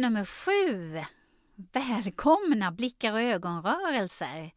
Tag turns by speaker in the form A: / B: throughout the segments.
A: nummer sju. Välkomna blickar och ögonrörelser.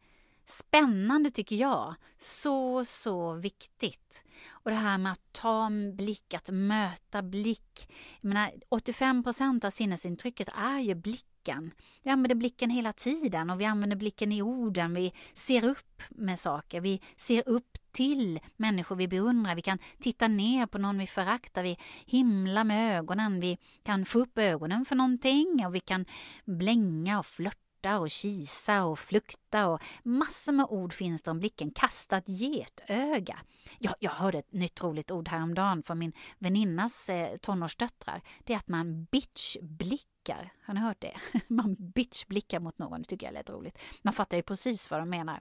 A: Spännande tycker jag. Så, så viktigt. Och det här med att ta blick, att möta blick. Jag menar, 85 procent av sinnesintrycket är ju blicken. Vi använder blicken hela tiden och vi använder blicken i orden. Vi ser upp med saker. Vi ser upp till människor vi beundrar. Vi kan titta ner på någon vi föraktar. Vi himlar med ögonen. Vi kan få upp ögonen för någonting och vi kan blänga och flörta och kisa och flukta och massor med ord finns det om blicken. Kasta ett getöga. Jag, jag hörde ett nytt roligt ord häromdagen från min väninnas eh, tonårsdöttrar. Det är att man bitchblickar. Har ni hört det? Man bitchblickar mot någon. Det tycker jag lät roligt. Man fattar ju precis vad de menar.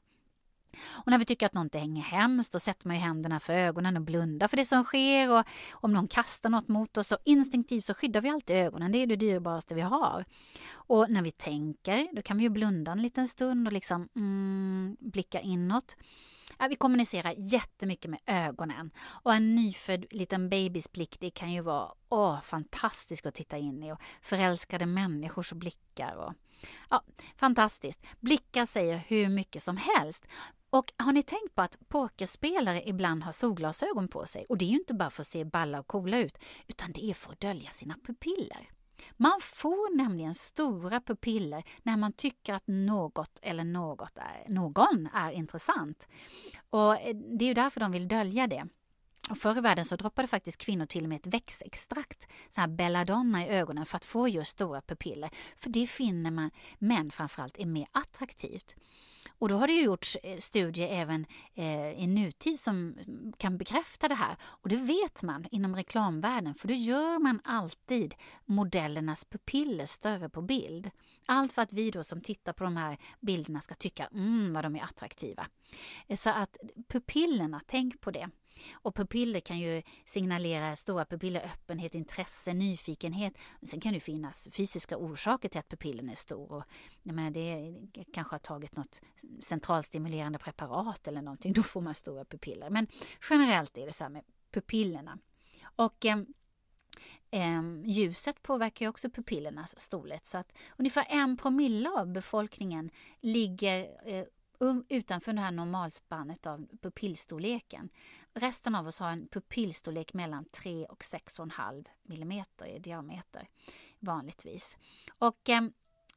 A: Och när vi tycker att någonting är hemskt då sätter man ju händerna för ögonen och blundar för det som sker och om någon kastar något mot oss så instinktivt så skyddar vi alltid ögonen. Det är det dyrbaraste vi har. Och när vi tänker då kan vi ju blunda en liten stund och liksom mm, blicka inåt. Ja, vi kommunicerar jättemycket med ögonen och en nyfödd liten babys blick det kan ju vara åh, fantastisk att titta in i och förälskade människors blickar. Och, ja, fantastiskt. Blickar säger hur mycket som helst. Och har ni tänkt på att pokerspelare ibland har solglasögon på sig? Och det är ju inte bara för att se balla och coola ut, utan det är för att dölja sina pupiller. Man får nämligen stora pupiller när man tycker att något eller något är, någon är intressant. Och eh, det är ju därför de vill dölja det. Och förr i världen så droppade faktiskt kvinnor till och med ett växtextrakt, så här belladonna i ögonen för att få just stora pupiller. För det finner man män framförallt är mer attraktivt. Och då har det ju gjorts eh, studier även eh, i nutid som kan bekräfta det här. Och det vet man inom reklamvärlden för då gör man alltid modellernas pupiller större på bild. Allt för att vi då som tittar på de här bilderna ska tycka mm, vad de är attraktiva. Eh, så att pupillerna, tänk på det. Och pupiller kan ju signalera stora pupiller, öppenhet, intresse, nyfikenhet. Sen kan det finnas fysiska orsaker till att pupillen är stor. Och, jag menar, det kanske har tagit något centralstimulerande preparat eller någonting, då får man stora pupiller. Men generellt är det så här med pupillerna. Och eh, eh, ljuset påverkar ju också pupillernas storlek så att ungefär en promille av befolkningen ligger eh, Um, utanför det här normalspannet av pupillstorleken. Resten av oss har en pupillstorlek mellan 3 och 6,5 mm i diameter vanligtvis. Och eh,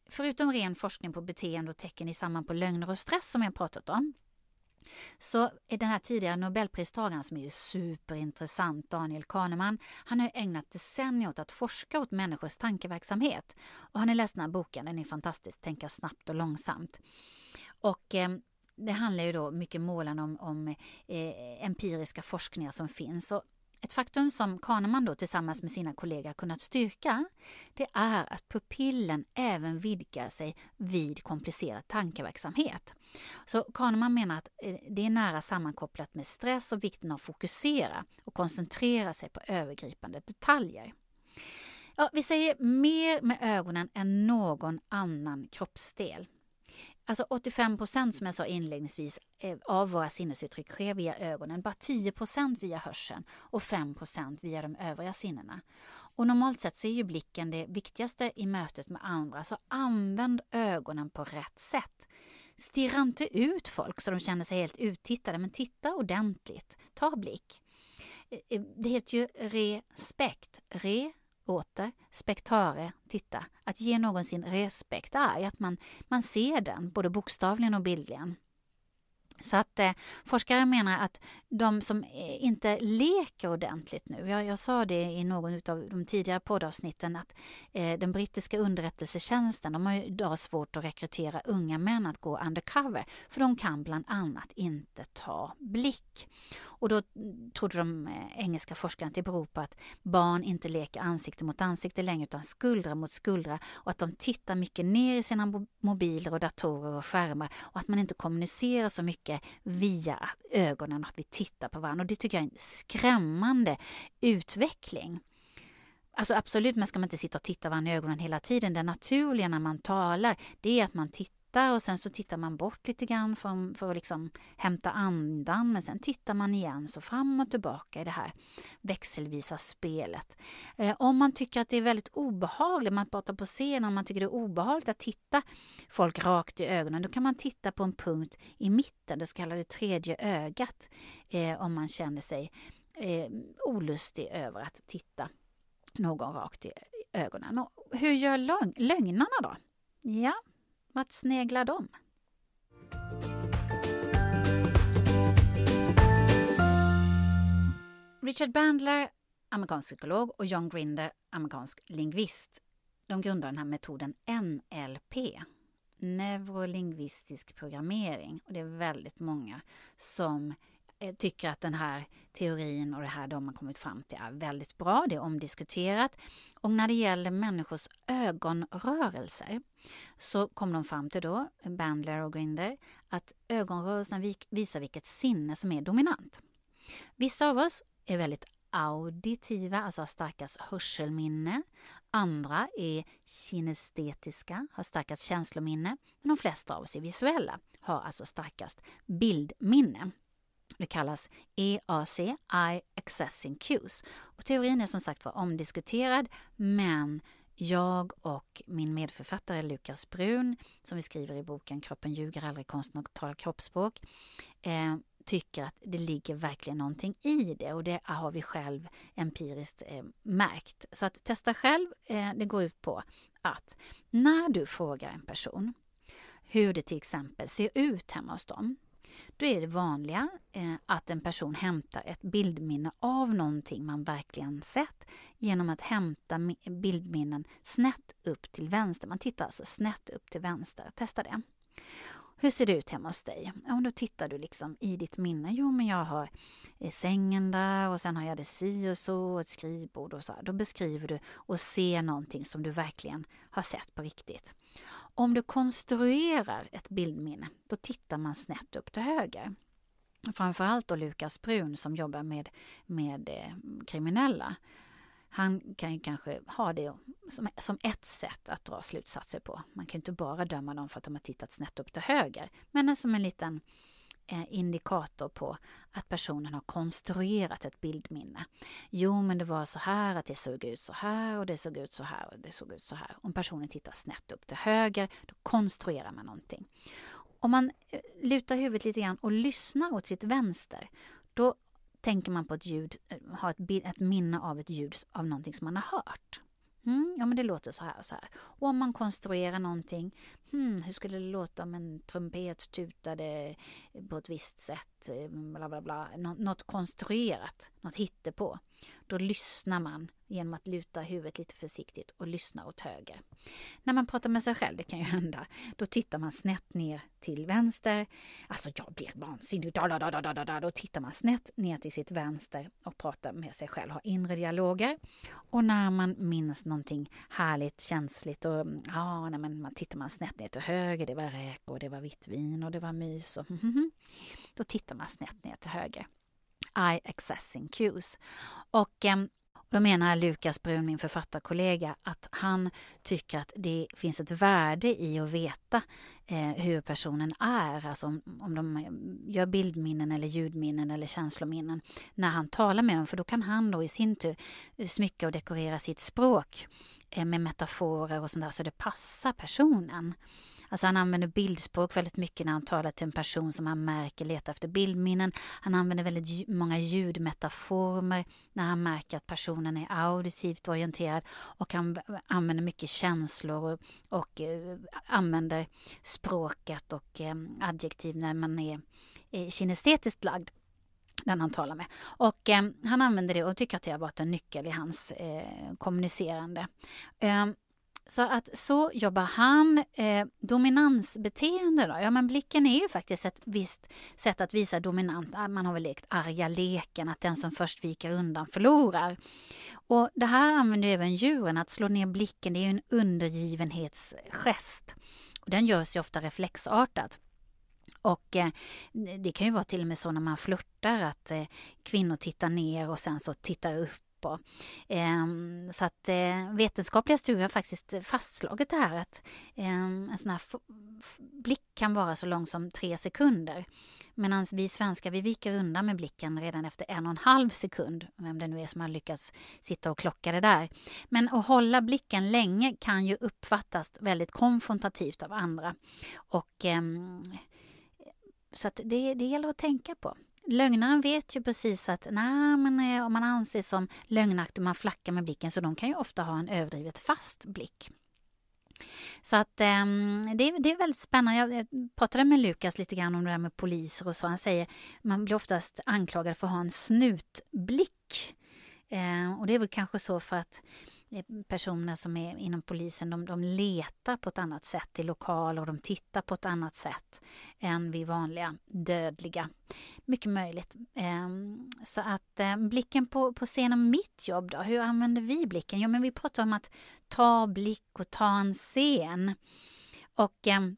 A: förutom ren forskning på beteende och tecken i samband på lögner och stress som jag pratat om så är den här tidigare nobelpristagaren som är ju superintressant, Daniel Kahneman, han har ägnat decennier åt att forska åt människors tankeverksamhet. Och har ni läst den här boken, den är fantastisk, Tänka snabbt och långsamt. Och eh, det handlar ju då mycket målan om, om eh, empiriska forskningar som finns. Och ett faktum som Kahneman då tillsammans med sina kollegor kunnat styrka det är att pupillen även vidgar sig vid komplicerad tankeverksamhet. Så Kahneman menar att eh, det är nära sammankopplat med stress och vikten av att fokusera och koncentrera sig på övergripande detaljer. Ja, vi säger mer med ögonen än någon annan kroppsdel. Alltså 85 procent som jag sa inledningsvis eh, av våra sinnesuttryck sker via ögonen, bara 10 procent via hörseln och 5 procent via de övriga sinnena. Och normalt sett så är ju blicken det viktigaste i mötet med andra, så använd ögonen på rätt sätt. Stirra inte ut folk så de känner sig helt uttittade, men titta ordentligt. Ta blick. Eh, eh, det heter ju respekt. Re åter, spektare, titta. Att ge någon sin respekt är att man, man ser den, både bokstavligen och bildligen. Så att eh, forskare menar att de som eh, inte leker ordentligt nu, jag, jag sa det i någon av de tidigare poddavsnitten att eh, den brittiska underrättelsetjänsten de har ju idag svårt att rekrytera unga män att gå undercover för de kan bland annat inte ta blick. Och då trodde de eh, engelska forskarna att det beror på att barn inte leker ansikte mot ansikte längre utan skuldra mot skuldra och att de tittar mycket ner i sina mobiler och datorer och skärmar och att man inte kommunicerar så mycket via ögonen och att vi tittar på varandra. Och det tycker jag är en skrämmande utveckling. Alltså absolut, men ska man inte sitta och titta varandra i ögonen hela tiden. Det naturliga när man talar, det är att man tittar tittar och sen så tittar man bort lite grann för, för att liksom hämta andan men sen tittar man igen så fram och tillbaka i det här växelvisa spelet. Eh, om man tycker att det är väldigt obehagligt, man pratar på scenen, om man tycker det är obehagligt att titta folk rakt i ögonen då kan man titta på en punkt i mitten, det så kallade tredje ögat eh, om man känner sig eh, olustig över att titta någon rakt i ögonen. Och hur gör lögn lögnarna då? Ja, vart sneglar de? Richard Bandler, amerikansk psykolog, och John Grinder, amerikansk lingvist, de grundar den här metoden NLP, neurolingvistisk programmering. Och det är väldigt många som Eh, tycker att den här teorin och det här de har kommit fram till är väldigt bra. Det är omdiskuterat. Och när det gäller människors ögonrörelser så kom de fram till då, Bandler och Grinder, att ögonrörelserna visar vilket sinne som är dominant. Vissa av oss är väldigt auditiva, alltså har starkast hörselminne. Andra är kinestetiska, har starkast känslominne. Men de flesta av oss är visuella, har alltså starkast bildminne. Det kallas EAC, Eye Accessing Cues. Och teorin är som sagt var omdiskuterad men jag och min medförfattare Lukas Brun, som vi skriver i boken Kroppen ljuger aldrig, konsten att tala kroppsspråk, eh, tycker att det ligger verkligen någonting i det och det har vi själv empiriskt eh, märkt. Så att testa själv, eh, det går ut på att när du frågar en person hur det till exempel ser ut hemma hos dem då är det vanliga eh, att en person hämtar ett bildminne av någonting man verkligen sett genom att hämta bildminnen snett upp till vänster. Man tittar alltså snett upp till vänster. Testa det. Hur ser det ut hemma hos dig? Ja, då tittar du liksom i ditt minne. Jo, men jag har eh, sängen där och sen har jag det si och så och ett skrivbord och så. Då beskriver du och ser någonting som du verkligen har sett på riktigt. Om du konstruerar ett bildminne, då tittar man snett upp till höger. Framförallt då Lukas Brun som jobbar med, med eh, kriminella. Han kan ju kanske ha det som, som ett sätt att dra slutsatser på. Man kan inte bara döma dem för att de har tittat snett upp till höger, men som en liten Eh, indikator på att personen har konstruerat ett bildminne. Jo, men det var så här att det såg ut så här och det såg ut så här och det såg ut så här. Om personen tittar snett upp till höger, då konstruerar man någonting. Om man eh, lutar huvudet lite grann och lyssnar åt sitt vänster, då tänker man på ett ljud, eh, har ett, ett minne av ett ljud av någonting som man har hört. Mm, ja, men det låter så här och så här. Och om man konstruerar någonting, hmm, hur skulle det låta om en trumpet tutade på ett visst sätt? Eh, bla, bla, bla. något konstruerat, något hittepå. Då lyssnar man genom att luta huvudet lite försiktigt och lyssna åt höger. När man pratar med sig själv, det kan ju hända, då tittar man snett ner till vänster. Alltså jag blir vansinnig, da, da, da, da, da, då tittar man snett ner till sitt vänster och pratar med sig själv, har inre dialoger. Och när man minns någonting härligt, känsligt och ja, nej, men man tittar man snett ner till höger, det var räkor, det var vitt vin och det var mys och då tittar man snett ner till höger eye accessing cues. Och eh, då menar Lukas Brun, min författarkollega, att han tycker att det finns ett värde i att veta eh, hur personen är, alltså om, om de eh, gör bildminnen eller ljudminnen eller känslominnen när han talar med dem, för då kan han då i sin tur smycka och dekorera sitt språk eh, med metaforer och sånt där så det passar personen. Alltså han använder bildspråk väldigt mycket när han talar till en person som han märker letar efter bildminnen. Han använder väldigt många ljudmetaformer när han märker att personen är auditivt orienterad och han använder mycket känslor och, och uh, använder språket och um, adjektiv när man är eh, uh, kinestetiskt lagd den han talar med. Och eh, han använder det och tycker att det har varit en nyckel i hans eh, kommunicerande. Eh, så att så jobbar han. Eh, dominansbeteende då? Ja men blicken är ju faktiskt ett visst sätt att visa dominant. Ah, man har väl lekt arga leken, att den som först viker undan förlorar. Och det här använder även djuren, att slå ner blicken, det är ju en undergivenhetsgest. Och den görs ju ofta reflexartat. Och eh, det kan ju vara till och med så när man flörtar att eh, kvinnor tittar ner och sen så tittar upp och, ehm, så att eh, vetenskapliga studier har faktiskt fastslagit det här att ehm, en sån här blick kan vara så lång som tre sekunder. Medan vi svenskar vi viker undan med blicken redan efter en och en halv sekund. Vem det nu är som har lyckats sitta och klocka det där. Men att hålla blicken länge kan ju uppfattas väldigt konfrontativt av andra. Och, ehm, så att det, det gäller att tänka på. Lögnaren vet ju precis att nej, men eh, om man anses som lögnaktig och man flackar med blicken så de kan ju ofta ha en överdrivet fast blick. Så att eh, det, det, är väldigt spännande. Jag pratade med Lukas lite grann om det där med poliser och så. Han säger man blir oftast anklagad för att ha en snutblick. Eh, och det är väl kanske så för att personer som är inom polisen, de, de letar på ett annat sätt i lokaler och de tittar på ett annat sätt än vi vanliga dödliga. Mycket möjligt. Ehm, så att ehm, blicken på, på scenen, mitt jobb då, hur använder vi blicken? Jo, men vi pratar om att ta blick och ta en scen. Och ehm,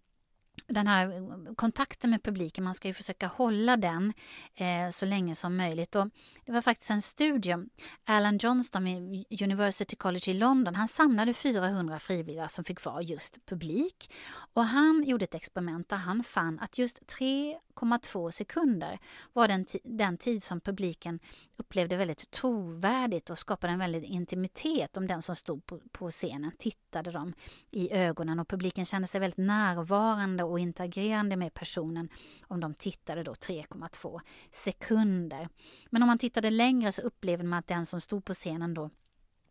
A: den här eh, kontakten med publiken, man ska ju försöka hålla den eh, så länge som möjligt. Och det var faktiskt en studie, Alan Johnston vid University College i London, han samlade 400 frivilliga som fick vara just publik. Och han gjorde ett experiment där han fann att just 3,2 sekunder var den, den tid som publiken upplevde väldigt trovärdigt och skapade en väldig intimitet om den som stod på, på scenen tittade dem i ögonen och publiken kände sig väldigt närvarande och interagerande med personen om de tittade då 3,2 sekunder. Men om man tittade längre så upplevde man att den som stod på scenen då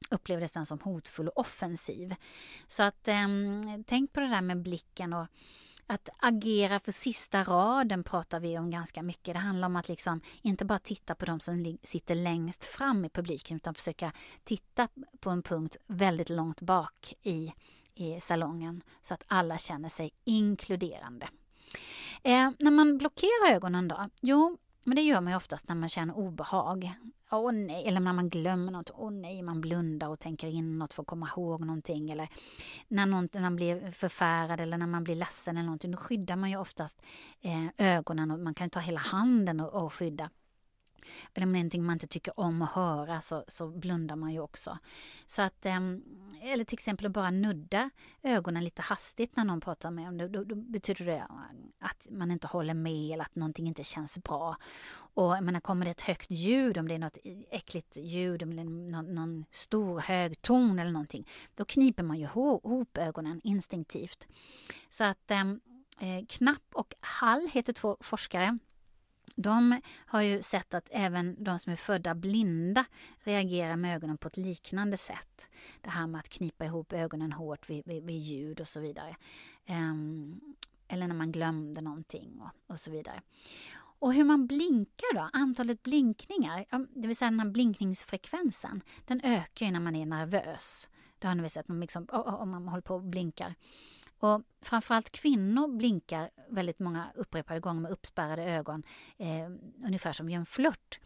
A: upplevdes den som hotfull och offensiv. Så att eh, tänk på det där med blicken och att agera för sista raden pratar vi om ganska mycket. Det handlar om att liksom inte bara titta på de som sitter längst fram i publiken utan försöka titta på en punkt väldigt långt bak i, i salongen så att alla känner sig inkluderande. Eh, när man blockerar ögonen då? Jo, men det gör man ju oftast när man känner obehag. Åh nej, eller när man glömmer något. Åh nej, man blundar och tänker in något för att komma ihåg någonting. Eller när, någon, när man blir förfärad eller när man blir ledsen eller någonting. Då skyddar man ju oftast eh, ögonen och man kan ta hela handen och, och skydda eller om det är någonting man inte tycker om att höra så, så blundar man ju också. Så att, ehm, eller till exempel att bara nudda ögonen lite hastigt när någon pratar med en. Då, då, då, betyder det att man inte håller med eller att någonting inte känns bra. Och menar, kommer det ett högt ljud, om det är något äckligt ljud, om det är någon, någon stor hög ton eller någonting, då kniper man ju ihop ögonen instinktivt. Så att ehm, eh, Knapp och Hall heter två forskare de har ju sett att även de som är födda blinda reagerar med ögonen på ett liknande sätt. Det här med att knipa ihop ögonen hårt vid, vid, vid ljud och så vidare. Um, eller när man glömde någonting och, och så vidare. Och hur man blinkar då, antalet blinkningar, det vill säga den här blinkningsfrekvensen, den ökar ju när man är nervös. Det har ni väl sett, man liksom, om man håller på och blinkar. Och framförallt kvinnor blinkar väldigt många upprepade gånger med uppspärrade ögon, eh, ungefär som vid en flört.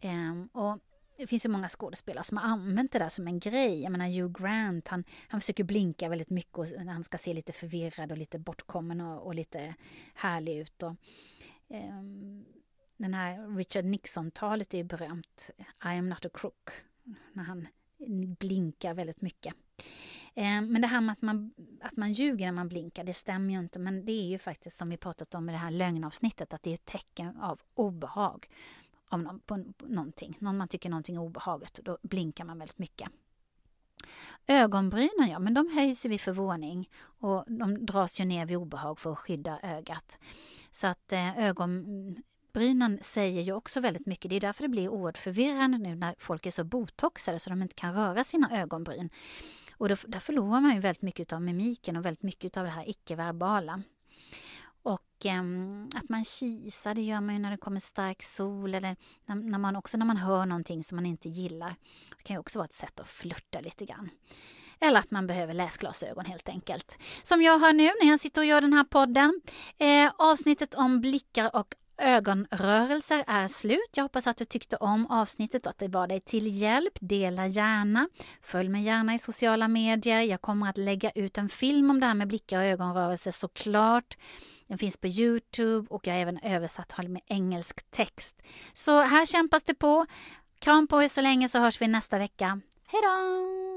A: Eh, och det finns ju många skådespelare som har använt det där som en grej. Jag menar Hugh Grant, han, han försöker blinka väldigt mycket och han ska se lite förvirrad och lite bortkommen och, och lite härlig ut. Och, eh, den här Richard Nixon-talet är ju berömt. I am not a crook. När han blinkar väldigt mycket. Eh, men det här med att man, att man ljuger när man blinkar, det stämmer ju inte. Men det är ju faktiskt som vi pratat om i det här lögnavsnittet, att det är ett tecken av obehag om någon, på, på någonting. Någon man tycker någonting är obehagligt, då blinkar man väldigt mycket. Ögonbrynen, ja, men de höjs ju vid förvåning och de dras ju ner vid obehag för att skydda ögat. Så att eh, ögonbrynen säger ju också väldigt mycket. Det är därför det blir oerhört förvirrande nu när folk är så botoxade så de inte kan röra sina ögonbryn. Och då, där förlorar man ju väldigt mycket av mimiken och väldigt mycket av det här icke-verbala. Och eh, att man kisar, det gör man ju när det kommer stark sol eller när, när, man också när man hör någonting som man inte gillar. Det kan ju också vara ett sätt att flirta lite grann. Eller att man behöver läsglasögon helt enkelt. Som jag har nu när jag sitter och gör den här podden. Eh, avsnittet om blickar och ögonrörelser är slut. Jag hoppas att du tyckte om avsnittet och att det var dig till hjälp. Dela gärna. Följ mig gärna i sociala medier. Jag kommer att lägga ut en film om det här med blickar och ögonrörelser såklart. Den finns på Youtube och jag har även översatt med engelsk text. Så här kämpas det på. Kram på er så länge så hörs vi nästa vecka. Hej då!